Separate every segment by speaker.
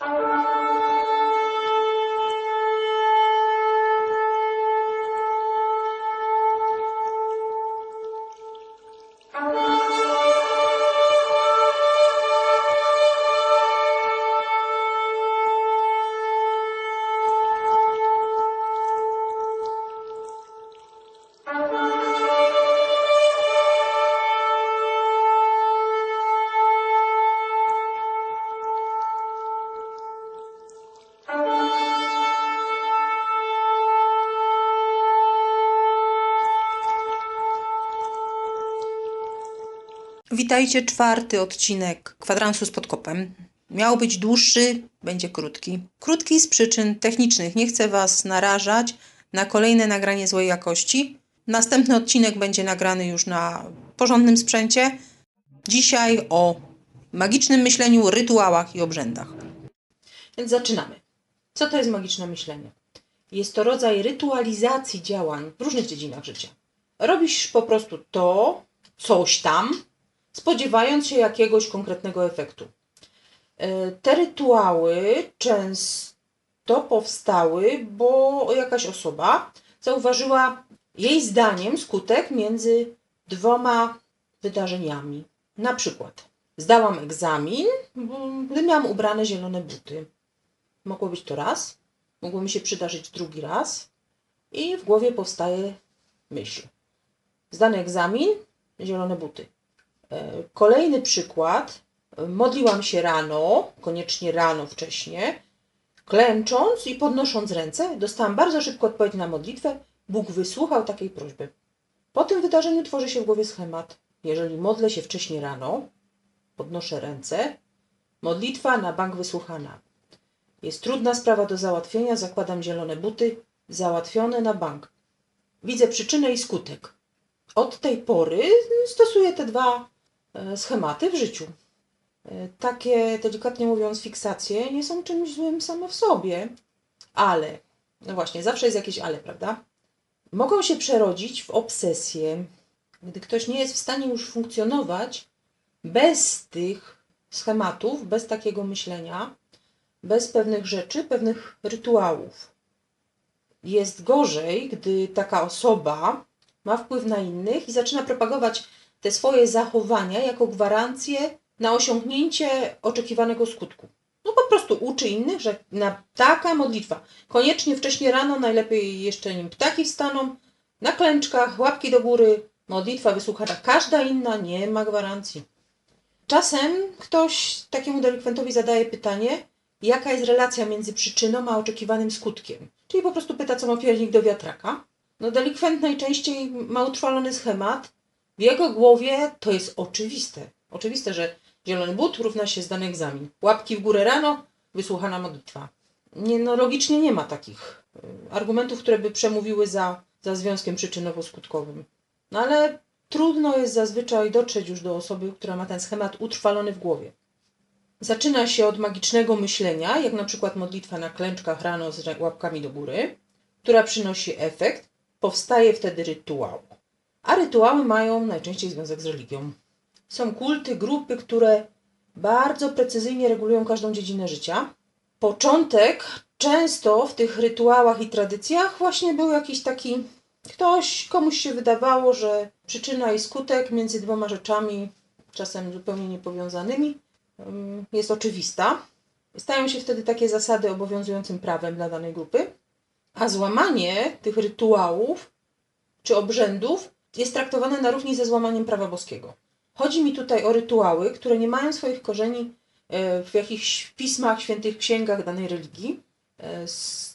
Speaker 1: Oh. Witajcie, czwarty odcinek kwadransu z podkopem. Miał być dłuższy, będzie krótki. Krótki z przyczyn technicznych. Nie chcę Was narażać na kolejne nagranie złej jakości. Następny odcinek będzie nagrany już na porządnym sprzęcie. Dzisiaj o magicznym myśleniu, rytuałach i obrzędach. Więc zaczynamy. Co to jest magiczne myślenie? Jest to rodzaj rytualizacji działań w różnych dziedzinach życia. Robisz po prostu to, coś tam, spodziewając się jakiegoś konkretnego efektu. E, te rytuały często powstały, bo jakaś osoba zauważyła jej zdaniem skutek między dwoma wydarzeniami. Na przykład zdałam egzamin, gdy miałam ubrane zielone buty. Mogło być to raz, mogło mi się przydarzyć drugi raz i w głowie powstaje myśl. Zdany egzamin, zielone buty. E, kolejny przykład. Modliłam się rano, koniecznie rano wcześnie, klęcząc i podnosząc ręce. Dostałam bardzo szybko odpowiedź na modlitwę. Bóg wysłuchał takiej prośby. Po tym wydarzeniu tworzy się w głowie schemat. Jeżeli modlę się wcześniej rano, podnoszę ręce, modlitwa na bank wysłuchana. Jest trudna sprawa do załatwienia, zakładam zielone buty, załatwione na bank. Widzę przyczynę i skutek. Od tej pory stosuję te dwa schematy w życiu. E, takie, delikatnie mówiąc, fiksacje nie są czymś złym same w sobie, ale, no właśnie, zawsze jest jakieś ale, prawda? Mogą się przerodzić w obsesję, gdy ktoś nie jest w stanie już funkcjonować bez tych schematów, bez takiego myślenia, bez pewnych rzeczy, pewnych rytuałów. Jest gorzej, gdy taka osoba ma wpływ na innych i zaczyna propagować te swoje zachowania jako gwarancję na osiągnięcie oczekiwanego skutku. No po prostu uczy innych, że na taka modlitwa, koniecznie wcześniej rano, najlepiej jeszcze nim ptaki wstaną, na klęczkach, łapki do góry, modlitwa wysłuchana, każda inna nie ma gwarancji. Czasem ktoś takiemu delikwentowi zadaje pytanie, jaka jest relacja między przyczyną a oczekiwanym skutkiem. Czyli po prostu pyta, co ma piernik do wiatraka. No delikwent najczęściej ma utrwalony schemat, w jego głowie to jest oczywiste. Oczywiste, że zielony but równa się zdany egzamin. Łapki w górę rano, wysłuchana modlitwa. Nie, no logicznie nie ma takich y, argumentów, które by przemówiły za, za związkiem przyczynowo-skutkowym. No ale trudno jest zazwyczaj dotrzeć już do osoby, która ma ten schemat utrwalony w głowie. Zaczyna się od magicznego myślenia, jak na przykład modlitwa na klęczkach rano z łapkami do góry, która przynosi efekt. Powstaje wtedy rytuał a rytuały mają najczęściej związek z religią. Są kulty, grupy, które bardzo precyzyjnie regulują każdą dziedzinę życia. Początek często w tych rytuałach i tradycjach właśnie był jakiś taki ktoś, komuś się wydawało, że przyczyna i skutek między dwoma rzeczami, czasem zupełnie niepowiązanymi, jest oczywista. Stają się wtedy takie zasady obowiązującym prawem dla danej grupy, a złamanie tych rytuałów czy obrzędów jest traktowane na równi ze złamaniem prawa boskiego. Chodzi mi tutaj o rytuały, które nie mają swoich korzeni e, w jakichś pismach, świętych księgach danej religii. E,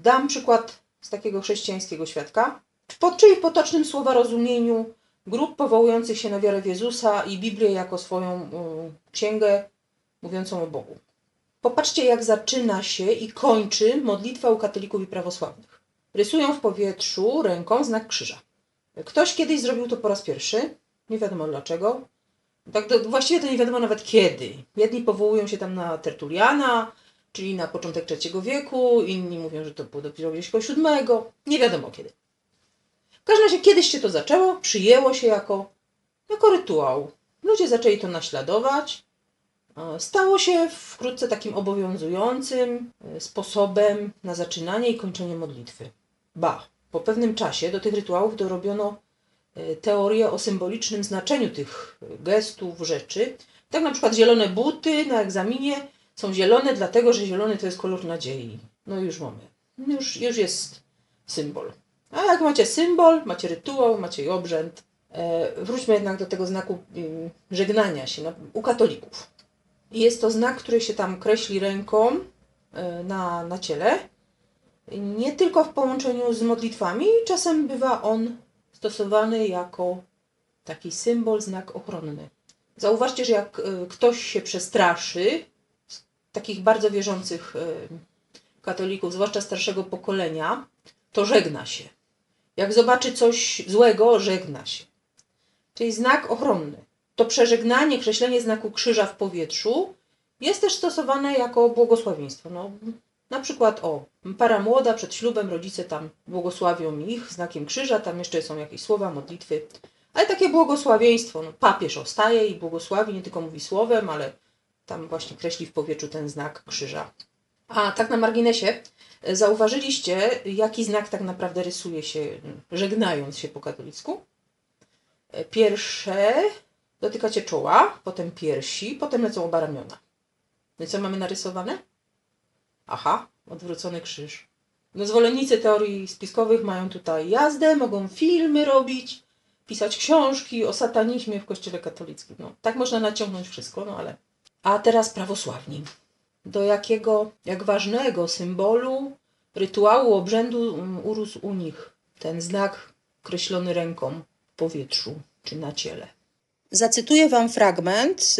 Speaker 1: dam przykład z takiego chrześcijańskiego świadka. W czyli potocznym słowa rozumieniu grup powołujących się na wiarę w Jezusa i Biblię jako swoją księgę mówiącą o Bogu. Popatrzcie, jak zaczyna się i kończy modlitwa u katolików i prawosławnych. Rysują w powietrzu ręką znak krzyża. Ktoś kiedyś zrobił to po raz pierwszy, nie wiadomo dlaczego. Tak, to, właściwie to nie wiadomo nawet kiedy. Jedni powołują się tam na Tertuliana, czyli na początek III wieku, inni mówią, że to było dopiero gdzieś koło VII, nie wiadomo kiedy. W każdym razie kiedyś się to zaczęło, przyjęło się jako, jako rytuał. Ludzie zaczęli to naśladować. stało się wkrótce takim obowiązującym e, sposobem na zaczynanie i kończenie modlitwy. Ba, po pewnym czasie do tych rytuałów dorobiono e, teorię o symbolicznym znaczeniu tych gestów, rzeczy. Tak na przykład zielone buty na egzaminie są zielone dlatego, że zielony to jest kolor nadziei. No już mamy. Już, już jest symbol. A jak macie symbol, macie rytuał, macie obrzęd. E, wróćmy jednak do tego znaku żegnania się u katolików. Jest to znak, który się tam kreśli ręką e, na, na ciele. Nie tylko w połączeniu z modlitwami, czasem bywa on stosowany jako taki symbol, znak ochronny. Zauważcie, że jak e, ktoś się przestraszy, takich bardzo wierzących katolików, zwłaszcza starszego pokolenia, to żegna się. Jak zobaczy coś złego, żegna się. Czyli znak ochronny. To przeżegnanie, kreślenie znaku krzyża w powietrzu jest też stosowane jako błogosławieństwo. No, na przykład o, para młoda przed ślubem, rodzice tam błogosławią ich znakiem krzyża, tam jeszcze są jakieś słowa, modlitwy. Ale takie błogosławieństwo, no, papież ostaje i błogosławi, nie tylko mówi słowem, ale tam właśnie kreśli w powietrzu ten znak krzyża. A tak na marginesie, zauważyliście, jaki znak tak naprawdę rysuje się, żegnając się po katolicku? Pierwsze dotykacie czoła, potem piersi, potem lecą oba ramiona. No i co mamy narysowane? Aha, odwrócony krzyż. No zwolennicy teorii spiskowych mają tutaj jazdę, mogą filmy robić, pisać książki o satanizmie w kościele katolickim. No, tak można naciągnąć wszystko, no ale... A teraz prawosławni. Do jakiego, jak ważnego symbolu, rytuału, obrzędu um, urósł u nich ten znak kreślony ręką w powietrzu czy na ciele. Zacytuję Wam fragment z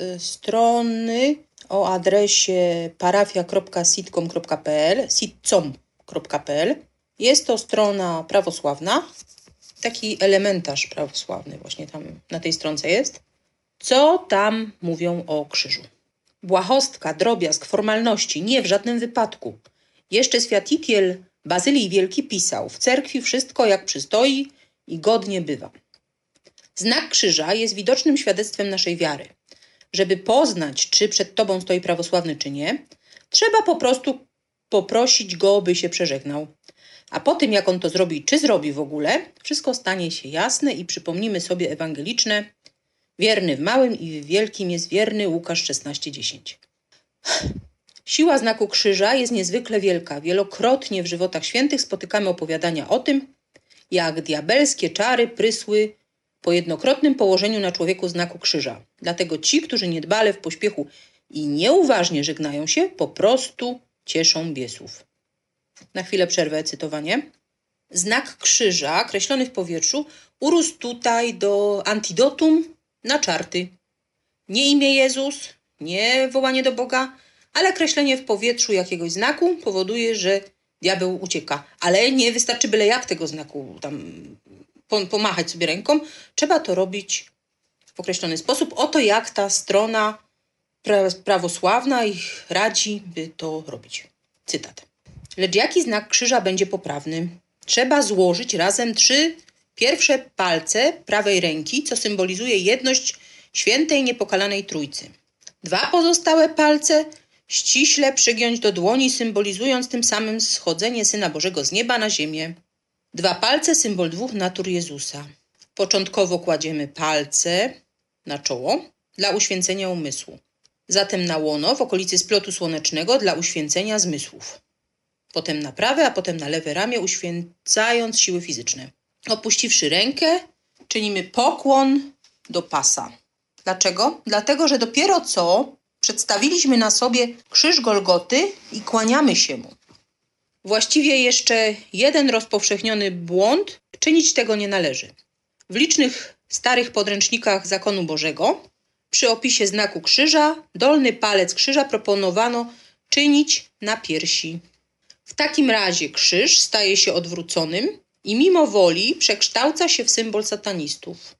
Speaker 1: y, strony o adresie parafia.sitcom.pl sitcom.pl Jest to strona prawosławna, taki elementarz prawosławny właśnie tam na tej stronce jest. Co tam mówią o krzyżu? Błahostka, drobiazg, formalności, nie w żadnym wypadku. Jeszcze Światiciel Bazylii Wielki pisał, w cerkwi wszystko jak przystoi i godnie bywa. Znak krzyża jest widocznym świadectwem naszej wiary. Żeby poznać, czy przed tobą stoi prawosławny, czy nie, trzeba po prostu poprosić go, by się przeżegnał. A po tym, jak on to zrobi, czy zrobi w ogóle, wszystko stanie się jasne i przypomnimy sobie ewangeliczne. Wierny w małym i w wielkim jest wierny Łukasz 16:10. Siła znaku krzyża jest niezwykle wielka. Wielokrotnie w żywotach świętych spotykamy opowiadania o tym, jak diabelskie czary prysły po jednokrotnym położeniu na człowieku znaku krzyża. Dlatego ci, którzy niedbale w pośpiechu i nieuważnie żegnają się, po prostu cieszą biesów. Na chwilę przerwę cytowanie. Znak krzyża, kreślony w powietrzu, urósł tutaj do antidotum na czarty. Nie imię Jezus, nie wołanie do Boga, ale kreślenie w powietrzu jakiegoś znaku powoduje, że diabeł ucieka. Ale nie wystarczy byle jak tego znaku tam pomachać sobie ręką. Trzeba to robić w określony sposób. Oto jak ta strona prawosławna ich radzi, by to robić. Cytat. Lecz jaki znak krzyża będzie poprawny? Trzeba złożyć razem trzy pierwsze palce prawej ręki, co symbolizuje jedność świętej niepokalanej Trójcy. Dwa pozostałe palce ściśle przygiąć do dłoni, symbolizując tym samym schodzenie Syna Bożego z nieba na ziemię. Dwa palce, symbol dwóch natur Jezusa. Początkowo kładziemy palce na czoło dla uświęcenia umysłu. Zatem na łono w okolicy splotu słonecznego dla uświęcenia zmysłów. Potem na prawe, a potem na lewe ramię, uświęcając siły fizyczne. Opuściwszy rękę, czynimy pokłon do pasa. Dlaczego? Dlatego, że dopiero co przedstawiliśmy na sobie krzyż Golgoty i kłaniamy się mu. Właściwie jeszcze jeden rozpowszechniony błąd, czynić tego nie należy. W licznych starych podręcznikach zakonu Bożego przy opisie znaku krzyża dolny palec krzyża proponowano czynić na piersi. W takim razie krzyż staje się odwróconym i mimo woli przekształca się w symbol satanistów.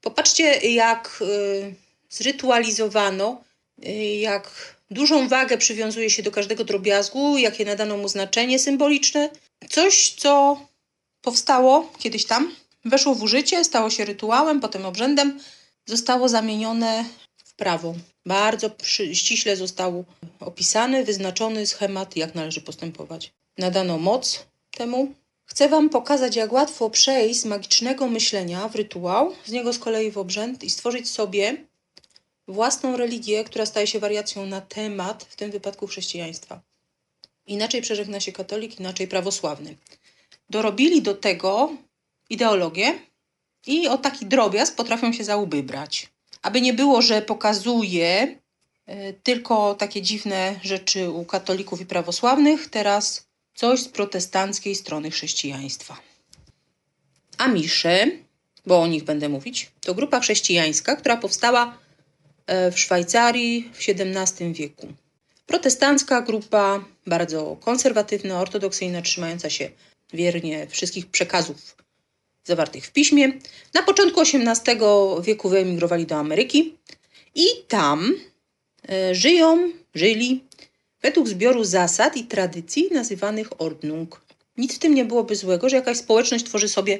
Speaker 1: Popatrzcie, jak y, zrytualizowano, y, jak Dużą wagę przywiązuje się do każdego drobiazgu, jakie nadano mu znaczenie symboliczne. Coś, co powstało kiedyś tam, weszło w użycie, stało się rytuałem, potem obrzędem, zostało zamienione w prawo. Bardzo przy, ściśle został opisany, wyznaczony schemat, jak należy postępować. Nadano moc temu. Chcę Wam pokazać, jak łatwo przejść z magicznego myślenia w rytuał, z niego z kolei w obrzęd i stworzyć sobie własną religię, która staje się wariacją na temat, w tym wypadku chrześcijaństwa. Inaczej przeżegna się katolik, inaczej prawosławny. Dorobili do tego ideologię i o taki drobiazg potrafią się za brać. Aby nie było, że pokazuje e, tylko takie dziwne rzeczy u katolików i prawosławnych, teraz coś z protestanckiej strony chrześcijaństwa. Amisze, bo o nich będę mówić, to grupa chrześcijańska, która powstała w Szwajcarii w XVII wieku. Protestancka grupa, bardzo konserwatywna, ortodoksyjna, trzymająca się wiernie wszystkich przekazów zawartych w piśmie. Na początku XVIII wieku wyemigrowali do Ameryki i tam e, żyją, żyli według zbioru zasad i tradycji nazywanych Ordnung. Nic w tym nie byłoby złego, że jakaś społeczność tworzy sobie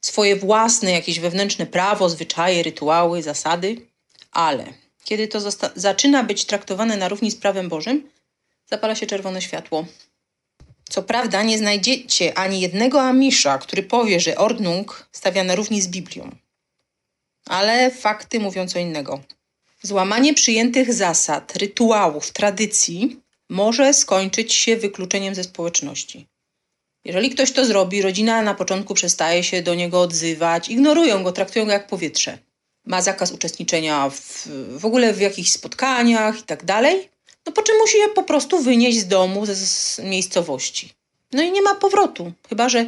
Speaker 1: swoje własne, jakieś wewnętrzne prawo, zwyczaje, rytuały, zasady, ale kiedy to zaczyna być traktowane na równi z prawem Bożym, zapala się czerwone światło. Co prawda nie znajdziecie ani jednego Amisza, który powie, że Ordnung stawia na równi z Biblią. Ale fakty mówią co innego. Złamanie przyjętych zasad, rytuałów, tradycji może skończyć się wykluczeniem ze społeczności. Jeżeli ktoś to zrobi, rodzina na początku przestaje się do niego odzywać, ignorują go, traktują go jak powietrze. Ma zakaz uczestniczenia w, w ogóle w jakichś spotkaniach i tak dalej. No po czym musi je po prostu wynieść z domu, z, z miejscowości. No i nie ma powrotu, chyba że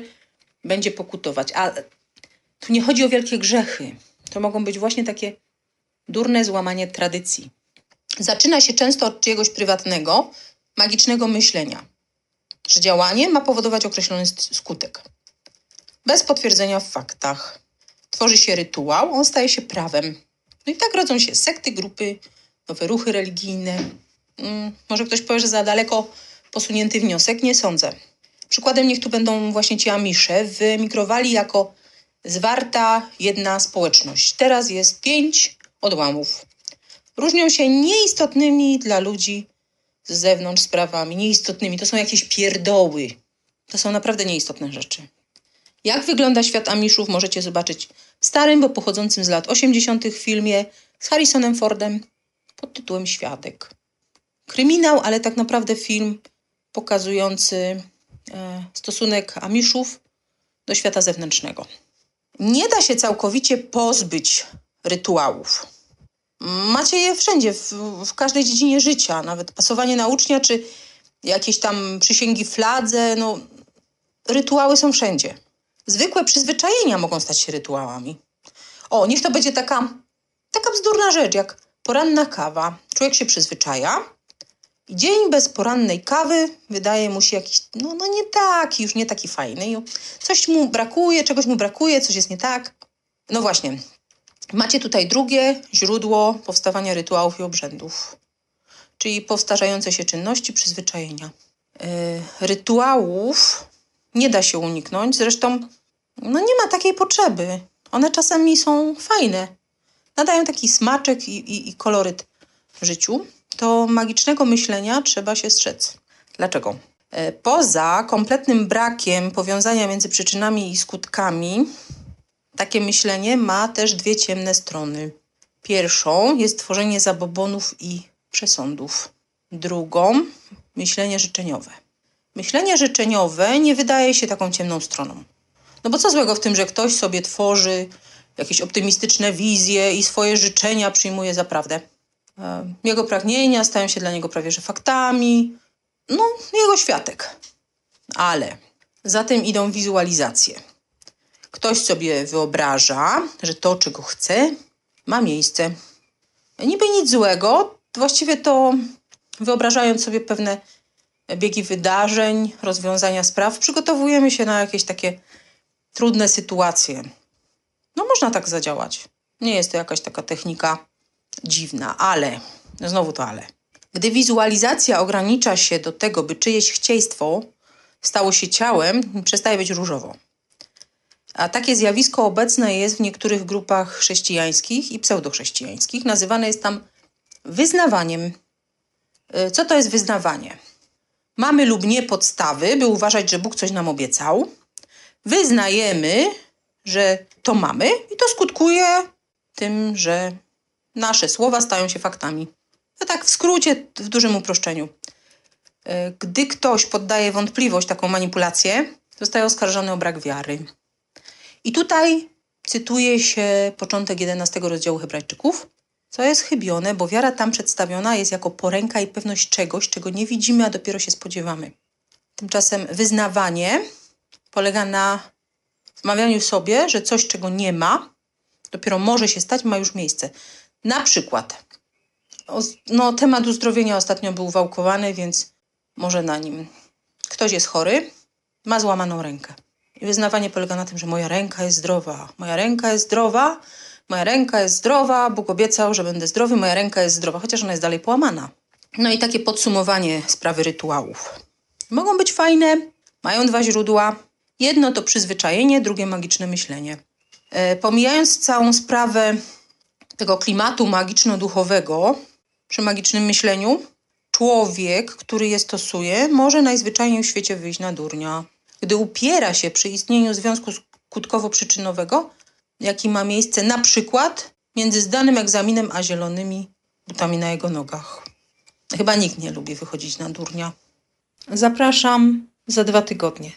Speaker 1: będzie pokutować. A tu nie chodzi o wielkie grzechy. To mogą być właśnie takie durne złamanie tradycji. Zaczyna się często od czyjegoś prywatnego, magicznego myślenia, że działanie ma powodować określony skutek. Bez potwierdzenia w faktach. Tworzy się rytuał, on staje się prawem. No i tak rodzą się sekty, grupy, nowe ruchy religijne. Hmm, może ktoś powie, że za daleko posunięty wniosek? Nie sądzę. Przykładem niech tu będą właśnie ci Amisze. Wyemigrowali jako zwarta jedna społeczność. Teraz jest pięć odłamów. Różnią się nieistotnymi dla ludzi z zewnątrz sprawami, nieistotnymi. To są jakieś pierdoły. To są naprawdę nieistotne rzeczy. Jak wygląda świat Amiszów możecie zobaczyć w starym, bo pochodzącym z lat 80. filmie z Harrisonem Fordem pod tytułem Świadek. Kryminał, ale tak naprawdę film pokazujący e, stosunek Amiszów do świata zewnętrznego. Nie da się całkowicie pozbyć rytuałów. Macie je wszędzie, w, w każdej dziedzinie życia, nawet pasowanie na ucznia, czy jakieś tam przysięgi fladze, no rytuały są wszędzie. Zwykłe przyzwyczajenia mogą stać się rytuałami. O, niech to będzie taka, taka bzdurna rzecz, jak poranna kawa. Człowiek się przyzwyczaja i dzień bez porannej kawy wydaje mu się jakiś, no, no nie taki, już nie taki fajny. Coś mu brakuje, czegoś mu brakuje, coś jest nie tak. No właśnie, Macie tutaj drugie źródło powstawania rytuałów i obrzędów, czyli powtarzające się czynności, przyzwyczajenia. Yy, rytuałów nie da się uniknąć, zresztą no nie ma takiej potrzeby. One czasami są fajne, nadają taki smaczek i, i, i koloryt życiu. To magicznego myślenia trzeba się strzec. Dlaczego? Yy, poza kompletnym brakiem powiązania między przyczynami i skutkami, takie myślenie ma też dwie ciemne strony. Pierwszą jest tworzenie zabobonów i przesądów. Drugą myślenie życzeniowe. Myślenie życzeniowe nie wydaje się taką ciemną stroną. No bo co złego w tym, że ktoś sobie tworzy jakieś optymistyczne wizje i swoje życzenia przyjmuje za prawdę. E, jego pragnienia stają się dla niego prawie że faktami. No, jego światek. Ale za tym idą wizualizacje. Ktoś sobie wyobraża, że to, czego chce, ma miejsce. Niby nic złego, właściwie to wyobrażając sobie pewne biegi wydarzeń, rozwiązania spraw, przygotowujemy się na jakieś takie trudne sytuacje. No, można tak zadziałać. Nie jest to jakaś taka technika dziwna, ale znowu to ale. Gdy wizualizacja ogranicza się do tego, by czyjeś chcieństwo stało się ciałem, przestaje być różowo. A takie zjawisko obecne jest w niektórych grupach chrześcijańskich i pseudochrześcijańskich. Nazywane jest tam wyznawaniem. Y, Co to jest wyznawanie? Mamy lub nie podstawy, by uważać, że Bóg coś nam obiecał. Wyznajemy, że to mamy, i to skutkuje tym, że nasze słowa stają się faktami. To tak w skrócie, w dużym uproszczeniu. Y, Gdy ktoś poddaje wątpliwość taką manipulację, zostaje oskarżony o brak wiary. I tutaj cytuje się początek 11 rozdziału Hebrajczyków, co jest chybione, bo wiara tam przedstawiona jest jako poręka i pewność czegoś, czego nie widzimy, a dopiero się spodziewamy. Tymczasem wyznawanie polega na wmawianiu sobie, że coś, czego nie ma, dopiero może się stać, ma już miejsce. Na przykład, no, temat uzdrowienia ostatnio był wałkowany, więc może na nim. Ktoś jest chory, ma złamaną rękę. I wyznawanie polega na tym, że moja ręka jest zdrowa, moja ręka jest zdrowa, moja ręka jest zdrowa, Bóg obiecał, że będę zdrowy, moja ręka jest zdrowa, chociaż ona jest dalej połamana. No i takie podsumowanie sprawy rytuałów. Mogą być fajne, mają dwa źródła. Jedno to przyzwyczajenie, drugie magiczne myślenie. E, pomijając całą sprawę tego klimatu magiczno-duchowego przy magicznym myśleniu, człowiek, który je stosuje, może najzwyczajniej w świecie wyjść na durnia. Gdy upiera się przy istnieniu związku skutkowo-przyczynowego, jaki ma miejsce na przykład między zdanym egzaminem a zielonymi butami na jego nogach. Chyba nikt nie lubi wychodzić na durnia. Zapraszam za dwa tygodnie.